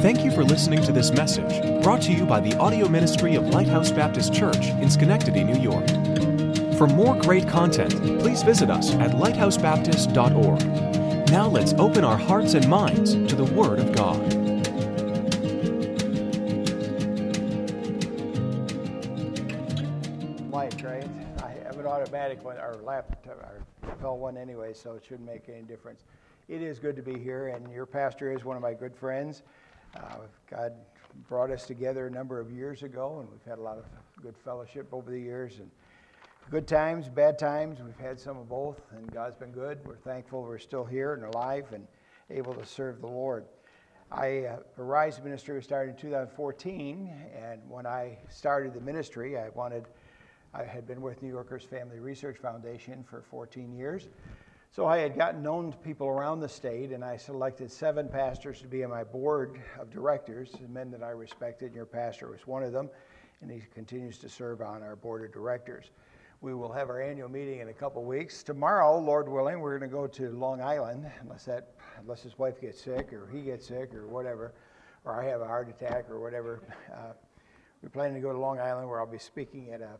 Thank you for listening to this message brought to you by the audio ministry of Lighthouse Baptist Church in Schenectady, New York. For more great content, please visit us at lighthousebaptist.org. Now let's open our hearts and minds to the Word of God. Light, right? I have an automatic one, or laptop, or fell one anyway, so it shouldn't make any difference. It is good to be here, and your pastor is one of my good friends. Uh, God brought us together a number of years ago, and we've had a lot of good fellowship over the years. And good times, bad times, we've had some of both, and God's been good. We're thankful we're still here and alive and able to serve the Lord. I uh, Arise Ministry was started in 2014, and when I started the ministry, I wanted, I had been with New Yorkers Family Research Foundation for 14 years. So I had gotten known to people around the state, and I selected seven pastors to be on my board of directors, men that I respected. And your pastor was one of them, and he continues to serve on our board of directors. We will have our annual meeting in a couple weeks. Tomorrow, Lord willing, we're going to go to Long Island, unless that, unless his wife gets sick or he gets sick or whatever, or I have a heart attack or whatever. Uh, we're planning to go to Long Island, where I'll be speaking at a,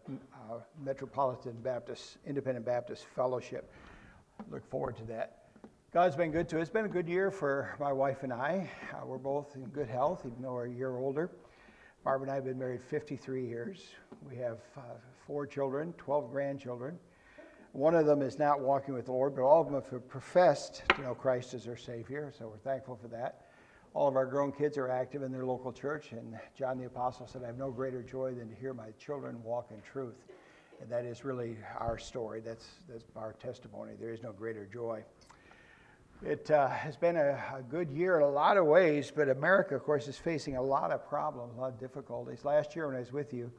a Metropolitan Baptist Independent Baptist Fellowship look forward to that. God's been good to us. It's been a good year for my wife and I. Uh, we're both in good health, even though we're a year older. Barbara and I have been married 53 years. We have uh, four children, 12 grandchildren. One of them is not walking with the Lord, but all of them have professed to know Christ as their Savior, so we're thankful for that. All of our grown kids are active in their local church, and John the Apostle said, I have no greater joy than to hear my children walk in truth. And that is really our story. That's, that's our testimony. There is no greater joy. It uh, has been a, a, good year in a lot of ways, but America, of course, is facing a lot of problems, a lot of difficulties. Last year when I was with you,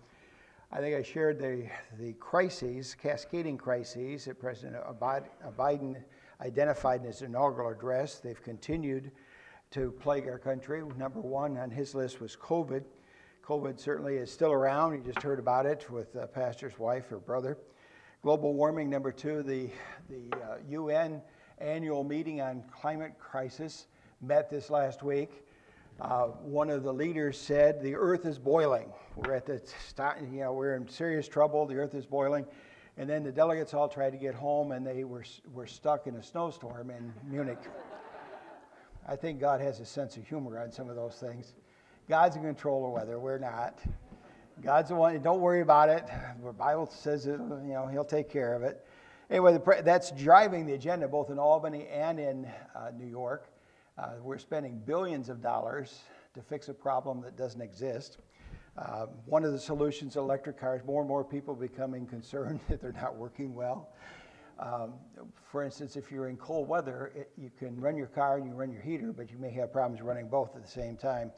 I think I shared the, the crises, cascading crises that President Biden identified in his inaugural address. They've continued to plague our country. Number one on his list was COVID. COVID certainly is still around. You just heard about it with the pastor's wife or brother. Global warming, number two, the, the uh, UN annual meeting on climate crisis met this last week. Uh, one of the leaders said, The earth is boiling. We're at the, you know, we're in serious trouble. The earth is boiling. And then the delegates all tried to get home and they were, were stuck in a snowstorm in Munich. I think God has a sense of humor on some of those things. God's in control of weather. We're not. God's the one. Don't worry about it. The Bible says it, you know He'll take care of it. Anyway, the, that's driving the agenda both in Albany and in uh, New York. Uh, we're spending billions of dollars to fix a problem that doesn't exist. Uh, one of the solutions electric cars, more and more people becoming concerned that they're not working well. Um, for instance, if you're in cold weather, it, you can run your car and you run your heater, but you may have problems running both at the same time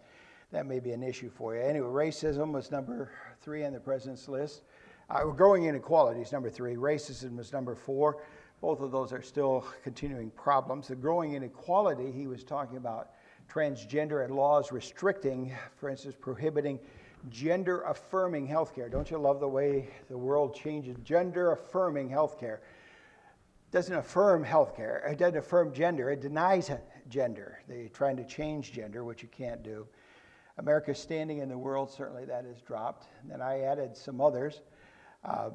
that may be an issue for you. Anyway, racism was number three on the president's list. Uh, growing inequality is number three. Racism is number four. Both of those are still continuing problems. The growing inequality, he was talking about transgender and laws restricting, for instance, prohibiting gender affirming healthcare. Don't you love the way the world changes? Gender affirming healthcare doesn't affirm healthcare. It doesn't affirm gender. It denies gender. They're trying to change gender, which you can't do. America's standing in the world, certainly that has dropped. And then I added some others. Uh,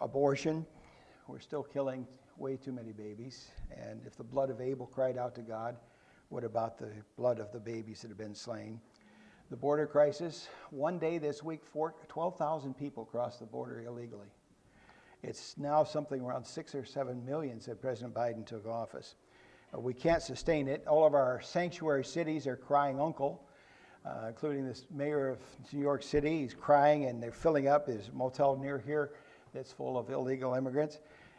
abortion, we're still killing way too many babies. And if the blood of Abel cried out to God, what about the blood of the babies that have been slain? The border crisis, one day this week, 12,000 people crossed the border illegally. It's now something around six or seven million since President Biden took office. Uh, we can't sustain it. All of our sanctuary cities are crying uncle uh, including this mayor of New York City. He's crying, and they're filling up his motel near here that's full of illegal immigrants.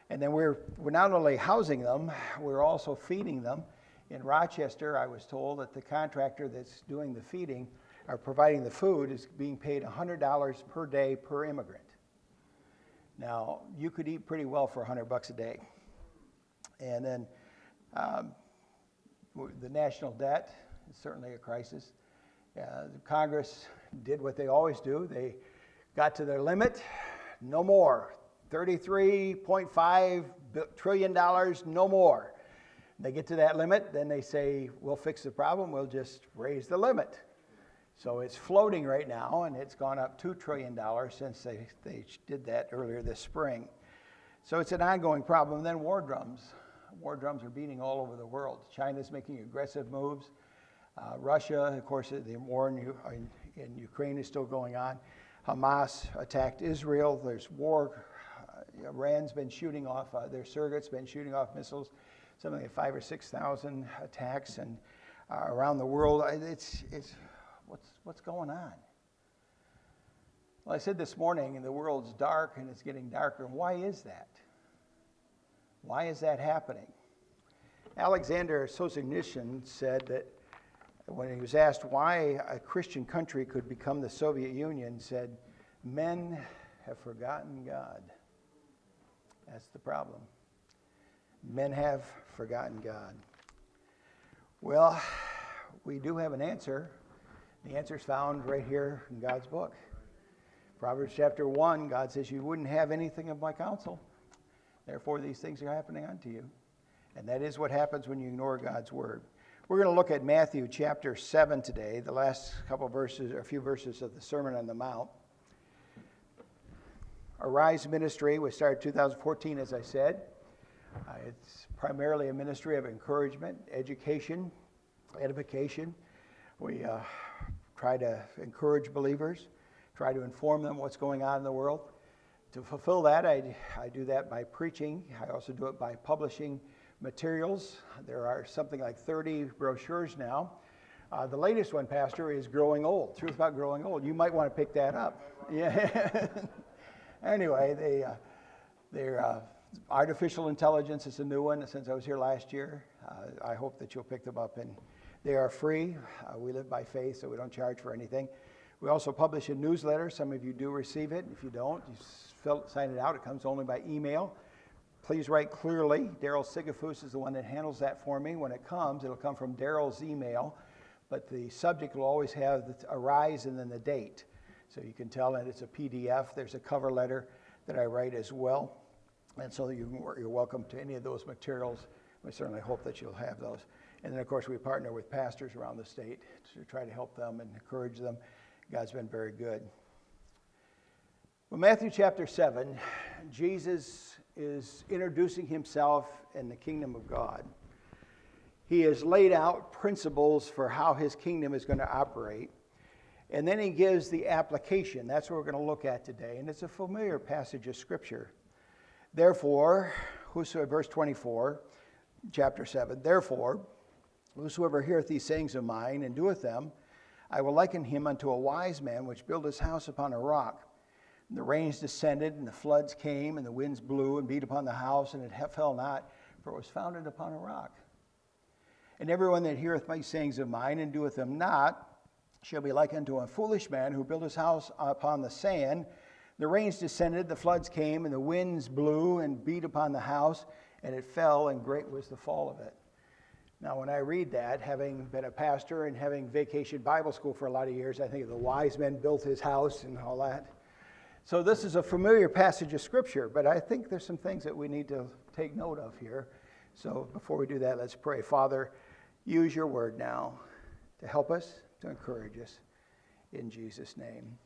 And then we're, we're not only housing them, we're also feeding them. In Rochester, I was told that the contractor that's doing the feeding or providing the food is being paid $100 per day per immigrant. Now, you could eat pretty well for 100 bucks a day. And then um, the national debt is certainly a crisis. Uh, Congress did what they always do. They got to their limit, no more. $33.5 trillion, no more. They get to that limit, then they say, we'll fix the problem, we'll just raise the limit. So it's floating right now, and it's gone up $2 trillion since they, they did that earlier this spring. So it's an ongoing problem. And then war drums. War drums are beating all over the world. China's making aggressive moves. Uh, Russia, of course, the war in, in, in, Ukraine is still going on. Hamas attacked Israel. There's war. Uh, Iran's been shooting off, uh, their surrogates been shooting off missiles, something like five or 6,000 attacks and uh, around the world. It's, it's, what's, what's going on? Well, I said this morning, the world's dark and it's getting darker. Why is that? Why is that happening? Alexander Solzhenitsyn said that when he was asked why a Christian country could become the Soviet Union, said, Men have forgotten God. That's the problem. Men have forgotten God. Well, we do have an answer. The answer is found right here in God's book. Proverbs chapter 1, God says, You wouldn't have anything of my counsel. Therefore, these things are happening unto you. And that is what happens when you ignore God's word. We're going to look at Matthew chapter 7 today, the last couple verses, or a few verses of the Sermon on the Mount. Arise Ministry was started 2014, as I said. Uh, it's primarily a ministry of encouragement, education, edification. We uh, try to encourage believers, try to inform them what's going on in the world. To fulfill that, I, I do that by preaching. I also do it by publishing materials. There are something like 30 brochures now. Uh, the latest one, Pastor, is Growing Old. Truth about growing old. You might want to pick that up. Yeah. anyway, they, uh, they're uh, artificial intelligence is a new one since I was here last year. Uh, I hope that you'll pick them up, and they are free. Uh, we live by faith, so we don't charge for anything. We also publish a newsletter. Some of you do receive it. If you don't, you fill, sign it out. It comes only by email. Please write clearly. Daryl Sigafus is the one that handles that for me. When it comes, it'll come from Daryl's email, but the subject will always have the arise and then the date. So you can tell that it's a PDF. There's a cover letter that I write as well. And so you are welcome to any of those materials. We certainly hope that you'll have those. And then, of course, we partner with pastors around the state to try to help them and encourage them. God's been very good. Well, Matthew chapter 7, Jesus is introducing himself and the kingdom of God. He has laid out principles for how his kingdom is going to operate. And then he gives the application. That's what we're going to look at today. And it's a familiar passage of Scripture. Therefore, whosoever, verse 24, chapter 7, therefore, whosoever heareth these sayings of mine and doeth them, I will liken him unto a wise man which built his house upon a rock. And the rains descended, and the floods came, and the winds blew and beat upon the house, and it fell not, for it was founded upon a rock. And everyone that heareth my sayings of mine and doeth them not shall be like unto a foolish man who built his house upon the sand. The rains descended, the floods came, and the winds blew and beat upon the house, and it fell, and great was the fall of it. Now, when I read that, having been a pastor and having vacation Bible school for a lot of years, I think of the wise men built his house and all that. So, this is a familiar passage of Scripture, but I think there's some things that we need to take note of here. So, before we do that, let's pray. Father, use your word now to help us, to encourage us. In Jesus' name.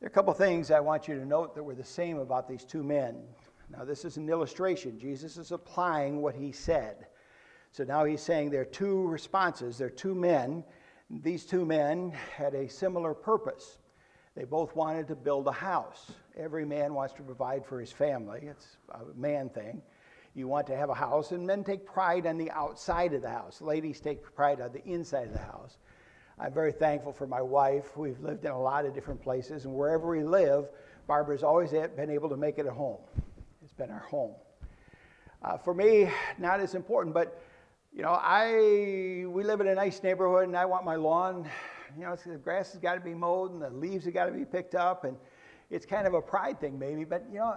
There are a couple things I want you to note that were the same about these two men. Now, this is an illustration. Jesus is applying what he said. So now he's saying there are two responses. There are two men. These two men had a similar purpose. They both wanted to build a house. Every man wants to provide for his family, it's a man thing. You want to have a house, and men take pride on the outside of the house. Ladies take pride on the inside of the house. I'm very thankful for my wife. We've lived in a lot of different places, and wherever we live, Barbara's always been able to make it a home. It's been our home. Uh, for me, not as important, but you know, I we live in a nice neighborhood, and I want my lawn you know, the grass has got to be mowed and the leaves have got to be picked up, and it's kind of a pride thing, maybe. But you know,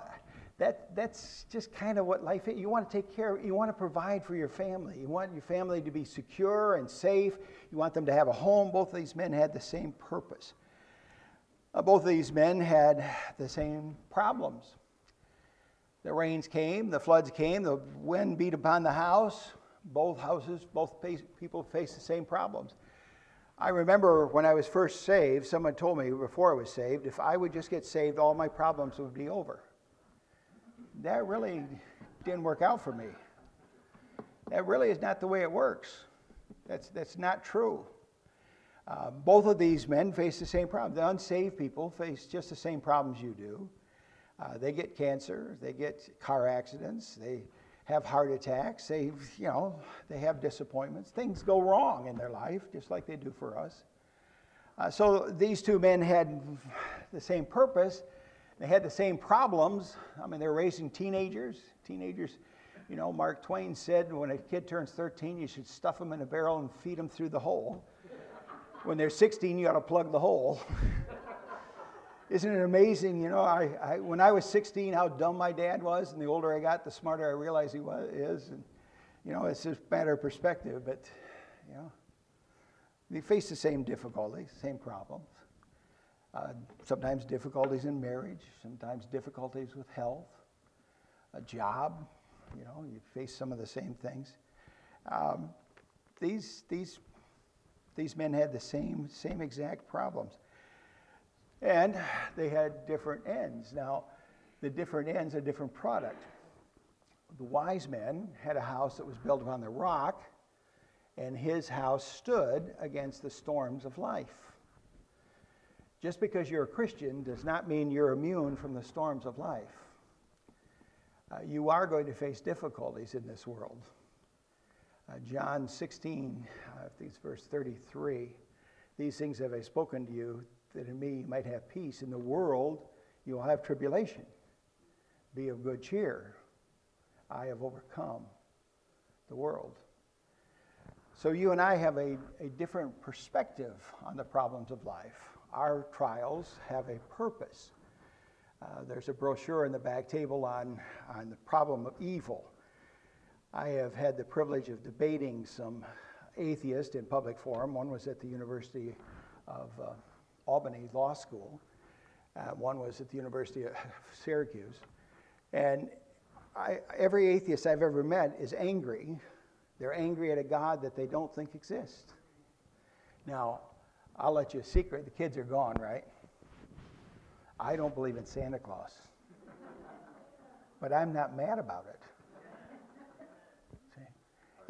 that that's just kind of what life is. You want to take care. You want to provide for your family. You want your family to be secure and safe. You want them to have a home. Both of these men had the same purpose. Uh, both of these men had the same problems. The rains came, the floods came, the wind beat upon the house. Both houses, both face, people faced the same problems. I remember when I was first saved, someone told me before I was saved, if I would just get saved, all my problems would be over. That really didn't work out for me. That really is not the way it works. That's, that's not true. Uh, both of these men face the same problem. The unsaved people face just the same problems you do. Uh, they get cancer, they get car accidents, they have heart attacks, they, you know, they have disappointments. Things go wrong in their life, just like they do for us. Uh, so these two men had the same purpose. They had the same problems. I mean, they're raising teenagers. Teenagers, you know, Mark Twain said when a kid turns 13, you should stuff them in a barrel and feed them through the hole. When they're 16, you got to plug the hole. Isn't it amazing? You know, I, I, when I was 16, how dumb my dad was, and the older I got, the smarter I realized he was, is. And, you know, it's just a matter of perspective, but, you know, they face the same difficulties, same problems. Uh, sometimes difficulties in marriage, sometimes difficulties with health, a job, you know, you face some of the same things. Um, these, these, these men had the same, same exact problems. And they had different ends. Now, the different ends a different product. The wise men had a house that was built upon the rock, and his house stood against the storms of life. Just because you're a Christian does not mean you're immune from the storms of life. Uh, you are going to face difficulties in this world. Uh, John 16, uh, I think it's verse 33. These things have I spoken to you that in me you might have peace. In the world you will have tribulation. Be of good cheer. I have overcome the world. So you and I have a, a different perspective on the problems of life. Our trials have a purpose. Uh, there's a brochure in the back table on, on the problem of evil. I have had the privilege of debating some atheists in public forum. One was at the University of uh, Albany Law School. Uh, one was at the University of Syracuse. And I, every atheist I've ever met is angry. They're angry at a God that they don't think exists. Now, I'll let you a secret the kids are gone, right? I don't believe in Santa Claus. but I'm not mad about it. See?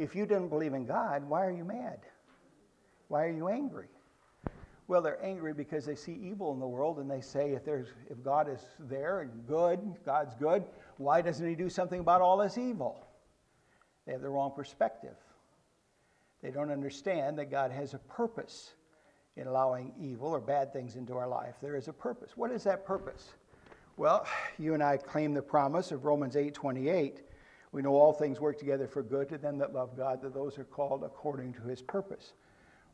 If you didn't believe in God, why are you mad? Why are you angry? Well, they're angry because they see evil in the world and they say if, there's, if God is there and good, God's good, why doesn't He do something about all this evil? They have the wrong perspective. They don't understand that God has a purpose in allowing evil or bad things into our life. There is a purpose. What is that purpose? Well, you and I claim the promise of Romans 8:28. We know all things work together for good to them that love God, that those are called according to his purpose.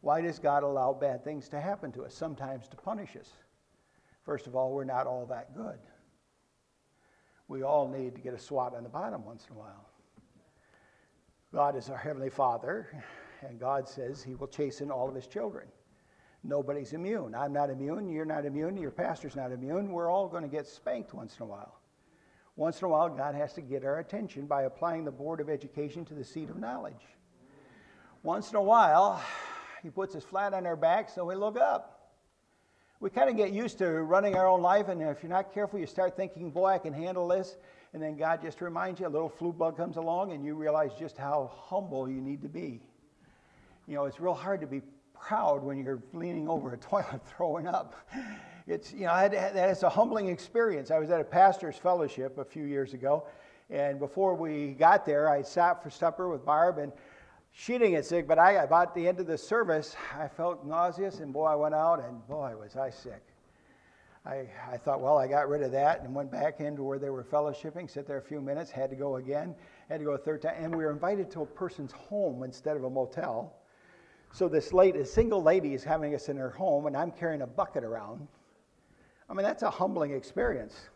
Why does God allow bad things to happen to us? Sometimes to punish us. First of all, we're not all that good. We all need to get a swat on the bottom once in a while. God is our Heavenly Father, and God says He will chasten all of His children. Nobody's immune. I'm not immune. You're not immune. Your pastor's not immune. We're all going to get spanked once in a while. Once in a while, God has to get our attention by applying the Board of Education to the seat of knowledge. Once in a while, he puts us flat on our back so we look up. We kind of get used to running our own life, and if you're not careful, you start thinking, boy, I can handle this. And then God just reminds you, a little flu bug comes along, and you realize just how humble you need to be. You know, it's real hard to be proud when you're leaning over a toilet throwing up. It's, you know, that's a humbling experience. I was at a pastor's fellowship a few years ago, and before we got there, I sat for supper with Barb, and she didn't get sick, but I, about the end of the service, I felt nauseous, and boy, I went out, and boy, was I sick. I, I thought, well, I got rid of that and went back into where they were fellowshipping, sit there a few minutes, had to go again, had to go a third time, and we were invited to a person's home instead of a motel. So this lady, a single lady, is having us in her home, and I'm carrying a bucket around. I mean, that's a humbling experience.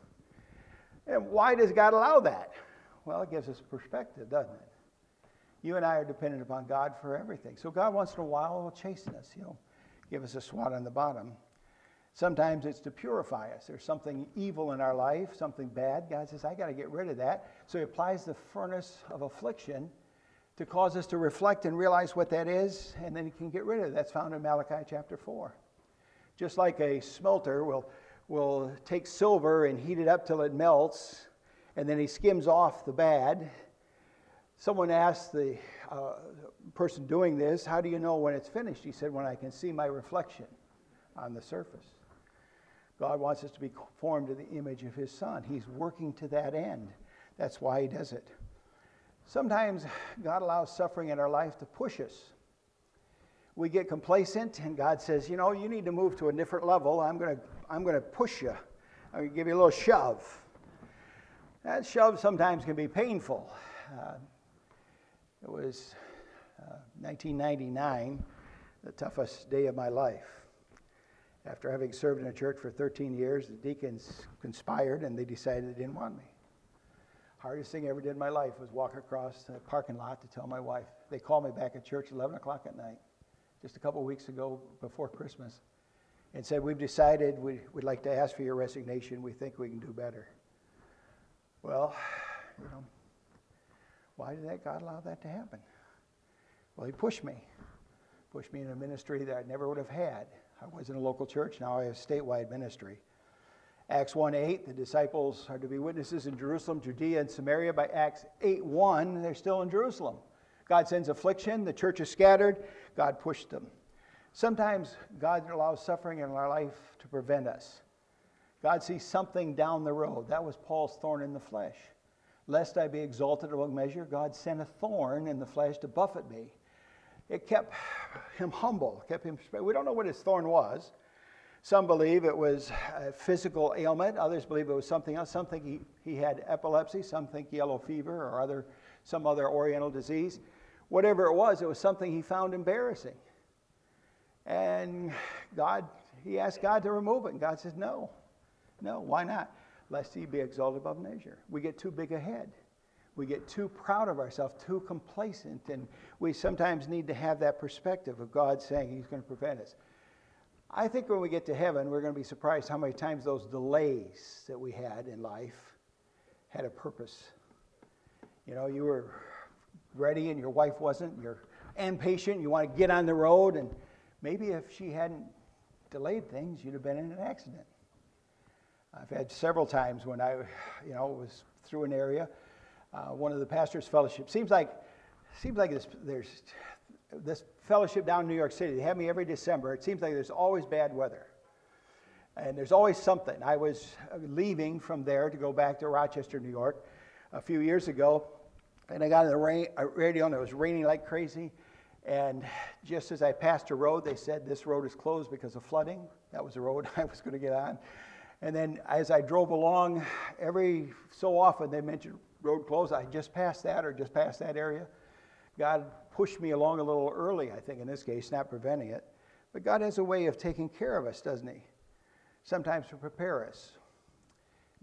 And why does God allow that? Well, it gives us perspective, doesn't it? You and I are dependent upon God for everything. So God once in a while will chasten us. He'll give us a swat on the bottom. Sometimes it's to purify us. There's something evil in our life, something bad. God says, I got to get rid of that. So He applies the furnace of affliction to cause us to reflect and realize what that is, and then He can get rid of it. That's found in Malachi chapter 4. Just like a smelter will, will take silver and heat it up till it melts, and then he skims off the bad. Someone asked the uh, person doing this, How do you know when it's finished? He said, When I can see my reflection on the surface. God wants us to be formed to the image of His Son. He's working to that end. That's why He does it. Sometimes God allows suffering in our life to push us. We get complacent, and God says, You know, you need to move to a different level. I'm going to I'm to push you, I'm going to give you a little shove. That shove sometimes can be painful. Uh, it was uh, 1999, the toughest day of my life. After having served in a church for 13 years, the deacons conspired and they decided they didn't want me. Hardest thing I ever did in my life was walk across the parking lot to tell my wife. They called me back at church 11 o'clock at night, just a couple weeks ago before Christmas, and said, We've decided we, would like to ask for your resignation. We think we can do better. Well, you know, why did that God allow that to happen? Well, He pushed me, pushed me in a ministry that I never would have had. I was in a local church, now I have a statewide ministry. Acts 1 8, the disciples are to be witnesses in Jerusalem, Judea, and Samaria. By Acts 8 1, they're still in Jerusalem. God sends affliction, the church is scattered, God pushed them. Sometimes God allows suffering in our life to prevent us. God sees something down the road. That was Paul's thorn in the flesh. Lest I be exalted above measure, God sent a thorn in the flesh to buffet me it kept him humble, kept him. We don't know what his thorn was. Some believe it was a physical ailment. Others believe it was something else. Some think he, he had epilepsy. Some think yellow fever or other, some other oriental disease. Whatever it was, it was something he found embarrassing. And God, he asked God to remove it. And God says, no, no, why not? Lest he be exalted above measure. We get too big ahead we get too proud of ourselves, too complacent, and we sometimes need to have that perspective of God saying He's going to prevent us. I think when we get to heaven, we're going to be surprised how many times those delays that we had in life had a purpose. You know, you were ready and your wife wasn't, you're impatient, you want to get on the road, and maybe if she hadn't delayed things, you'd have been in an accident. I've had several times when I, you know, was through an area uh, one of the pastors' fellowship. Seems like, seems like this, there's this fellowship down in New York City. They have me every December. It seems like there's always bad weather. And there's always something. I was leaving from there to go back to Rochester, New York, a few years ago, and I got on the rain, uh, radio, and it was raining like crazy. And just as I passed a road, they said this road is closed because of flooding. That was the road I was going to get on. And then as I drove along, every so often they mentioned road closed. I just passed that or just passed that area. God pushed me along a little early, I think, in this case, not preventing it. But God has a way of taking care of us, doesn't He? Sometimes to prepare us.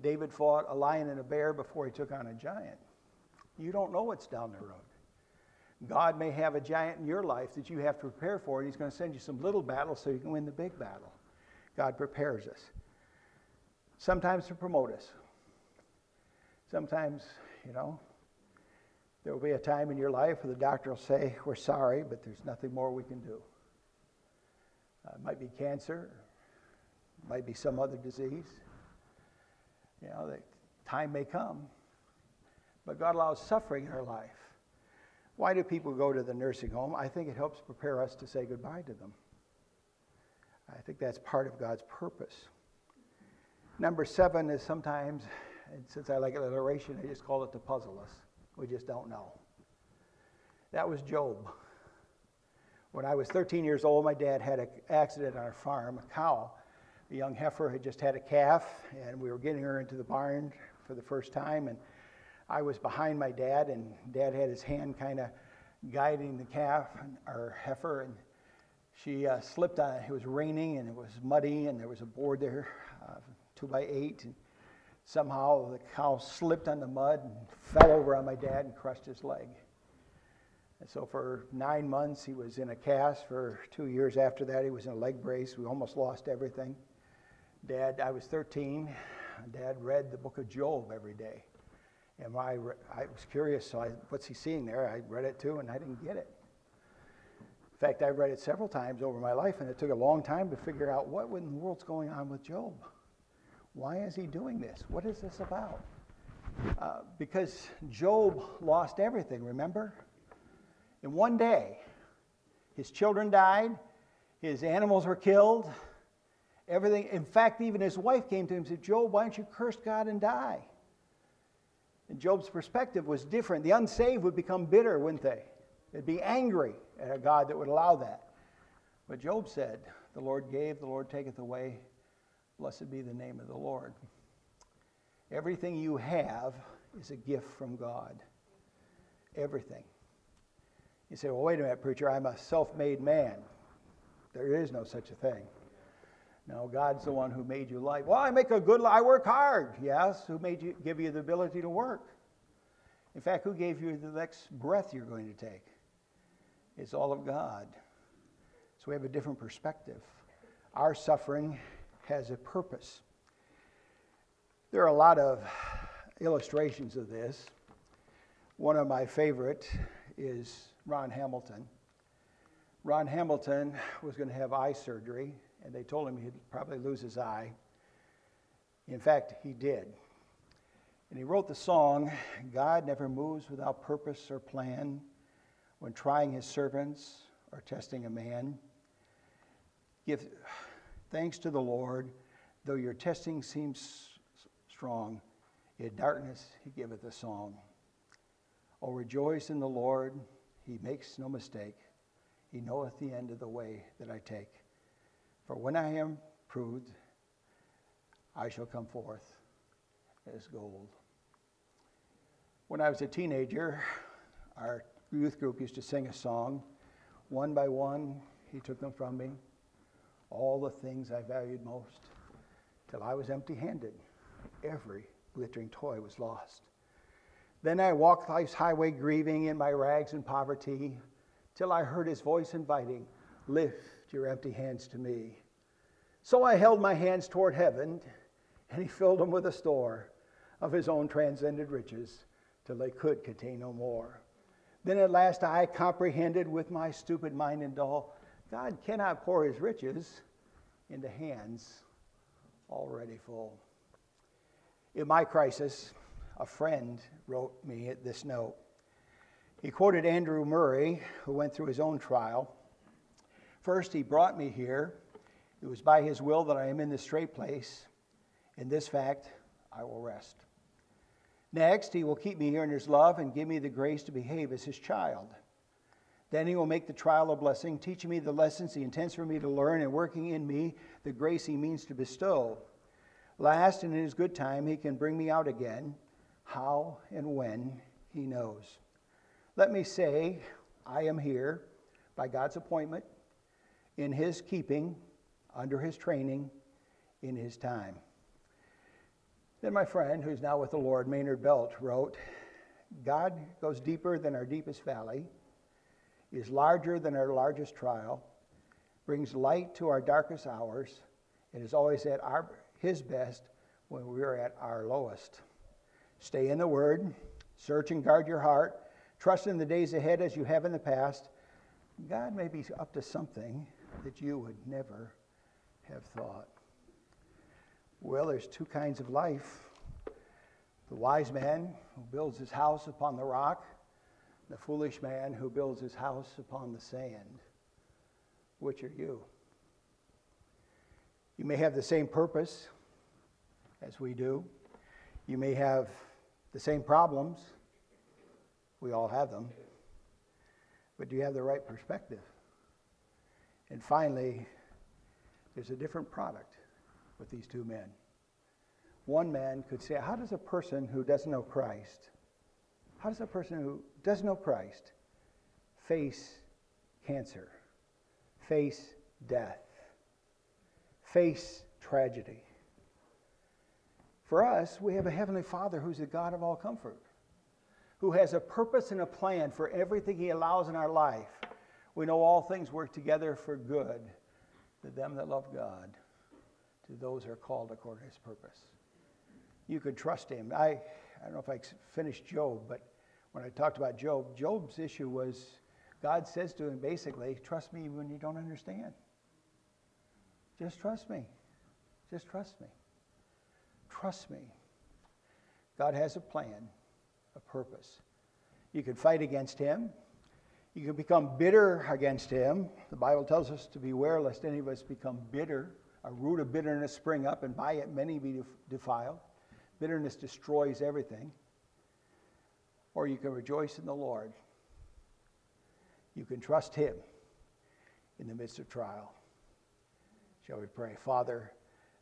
David fought a lion and a bear before he took on a giant. You don't know what's down the road. God may have a giant in your life that you have to prepare for, and He's going to send you some little battles so you can win the big battle. God prepares us. Sometimes to promote us. Sometimes you know. There will be a time in your life where the doctor will say, We're sorry, but there's nothing more we can do. Uh, it might be cancer, it might be some other disease. You know, the time may come, but God allows suffering in our life. Why do people go to the nursing home? I think it helps prepare us to say goodbye to them. I think that's part of God's purpose. Number seven is sometimes since I like alliteration, I just call it to puzzle us. We just don't know. That was Job. When I was 13 years old, my dad had an accident on our farm. A cow, a young heifer, had just had a calf, and we were getting her into the barn for the first time. And I was behind my dad, and dad had his hand kind of guiding the calf, our heifer, and she uh, slipped on. It was raining, and it was muddy, and there was a board there, two by eight, and Somehow the cow slipped on the mud and fell over on my dad and crushed his leg. And so for nine months, he was in a cast. For two years after that, he was in a leg brace. We almost lost everything. Dad, I was 13. Dad read the book of Job every day. And I, re- I was curious, so I, what's he seeing there? I read it too, and I didn't get it. In fact, I read it several times over my life, and it took a long time to figure out what in the world's going on with Job. Why is he doing this? What is this about? Uh, because Job lost everything, remember? In one day, his children died, his animals were killed, everything. In fact, even his wife came to him and said, Job, why don't you curse God and die? And Job's perspective was different. The unsaved would become bitter, wouldn't they? They'd be angry at a God that would allow that. But Job said, The Lord gave, the Lord taketh away. Blessed be the name of the Lord. Everything you have is a gift from God. Everything. You say, well, wait a minute, preacher, I'm a self made man. There is no such a thing. No, God's the one who made you life. Well, I make a good life. I work hard. Yes, who made you give you the ability to work? In fact, who gave you the next breath you're going to take? It's all of God. So we have a different perspective. Our suffering has a purpose. There are a lot of illustrations of this. One of my favorite is Ron Hamilton. Ron Hamilton was going to have eye surgery, and they told him he'd probably lose his eye. In fact, he did. And he wrote the song, God never moves without purpose or plan when trying his servants or testing a man. Give thanks to the Lord, though your testing seems strong. In darkness, he giveth a song. Oh, rejoice in the Lord. He makes no mistake. He knoweth the end of the way that I take. For when I am proved, I shall come forth as gold. When I was a teenager, our youth group used to sing a song. One by one, he took them from me. All the things I valued most, till I was empty handed. Every glittering toy was lost. Then I walked life's highway grieving in my rags and poverty, till I heard his voice inviting, Lift your empty hands to me. So I held my hands toward heaven, and he filled them with a store of his own transcendent riches, till they could contain no more. Then at last I comprehended with my stupid mind and dull God cannot pour his riches into hands already full. In my crisis, a friend wrote me this note. He quoted Andrew Murray, who went through his own trial. First, he brought me here. It was by his will that I am in this strait place. In this fact, I will rest. Next, he will keep me here in his love and give me the grace to behave as his child. Then he will make the trial a blessing, teaching me the lessons he intends for me to learn and working in me the grace he means to bestow. Last, and in his good time, he can bring me out again. How and when, he knows. Let me say, I am here by God's appointment, in his keeping, under his training, in his time. Then my friend, who's now with the Lord, Maynard Belt, wrote God goes deeper than our deepest valley, is larger than our largest trial, brings light to our darkest hours, and is always at our his best when we're at our lowest. Stay in the Word, search and guard your heart, trust in the days ahead as you have in the past. God may be up to something that you would never have thought. Well, there's two kinds of life the wise man who builds his house upon the rock, the foolish man who builds his house upon the sand. Which are you? You may have the same purpose as we do. You may have the same problems. We all have them. But do you have the right perspective? And finally, there's a different product with these two men. One man could say, How does a person who doesn't know Christ, how does a person who doesn't know Christ face cancer, face death, face tragedy? For us, we have a Heavenly Father who's the God of all comfort, who has a purpose and a plan for everything He allows in our life. We know all things work together for good to them that love God, to those who are called according to His purpose. You could trust Him. I, I don't know if I finished Job, but when I talked about Job, Job's issue was God says to him basically, trust me when you don't understand. Just trust me. Just trust me. Trust me. God has a plan, a purpose. You can fight against him. You can become bitter against him. The Bible tells us to beware lest any of us become bitter. A root of bitterness spring up, and by it many be defiled. Bitterness destroys everything. Or you can rejoice in the Lord. You can trust him in the midst of trial. Shall we pray? Father,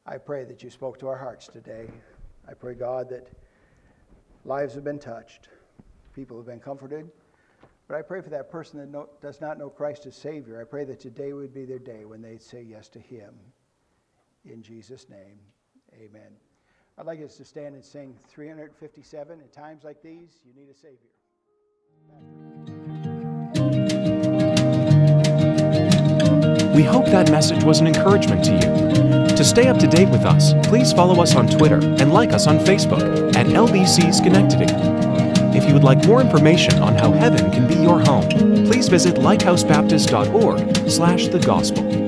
I pray that you spoke to our hearts today. I pray, God, that lives have been touched, people have been comforted. But I pray for that person that does not know Christ as Savior. I pray that today would be their day when they say yes to Him. In Jesus' name, amen. I'd like us to stand and sing 357. At times like these, you need a Savior. We hope that message was an encouragement to you. To stay up to date with us, please follow us on Twitter and like us on Facebook at LBC Schenectady. If you would like more information on how heaven can be your home, please visit lighthousebaptist.org slash the gospel.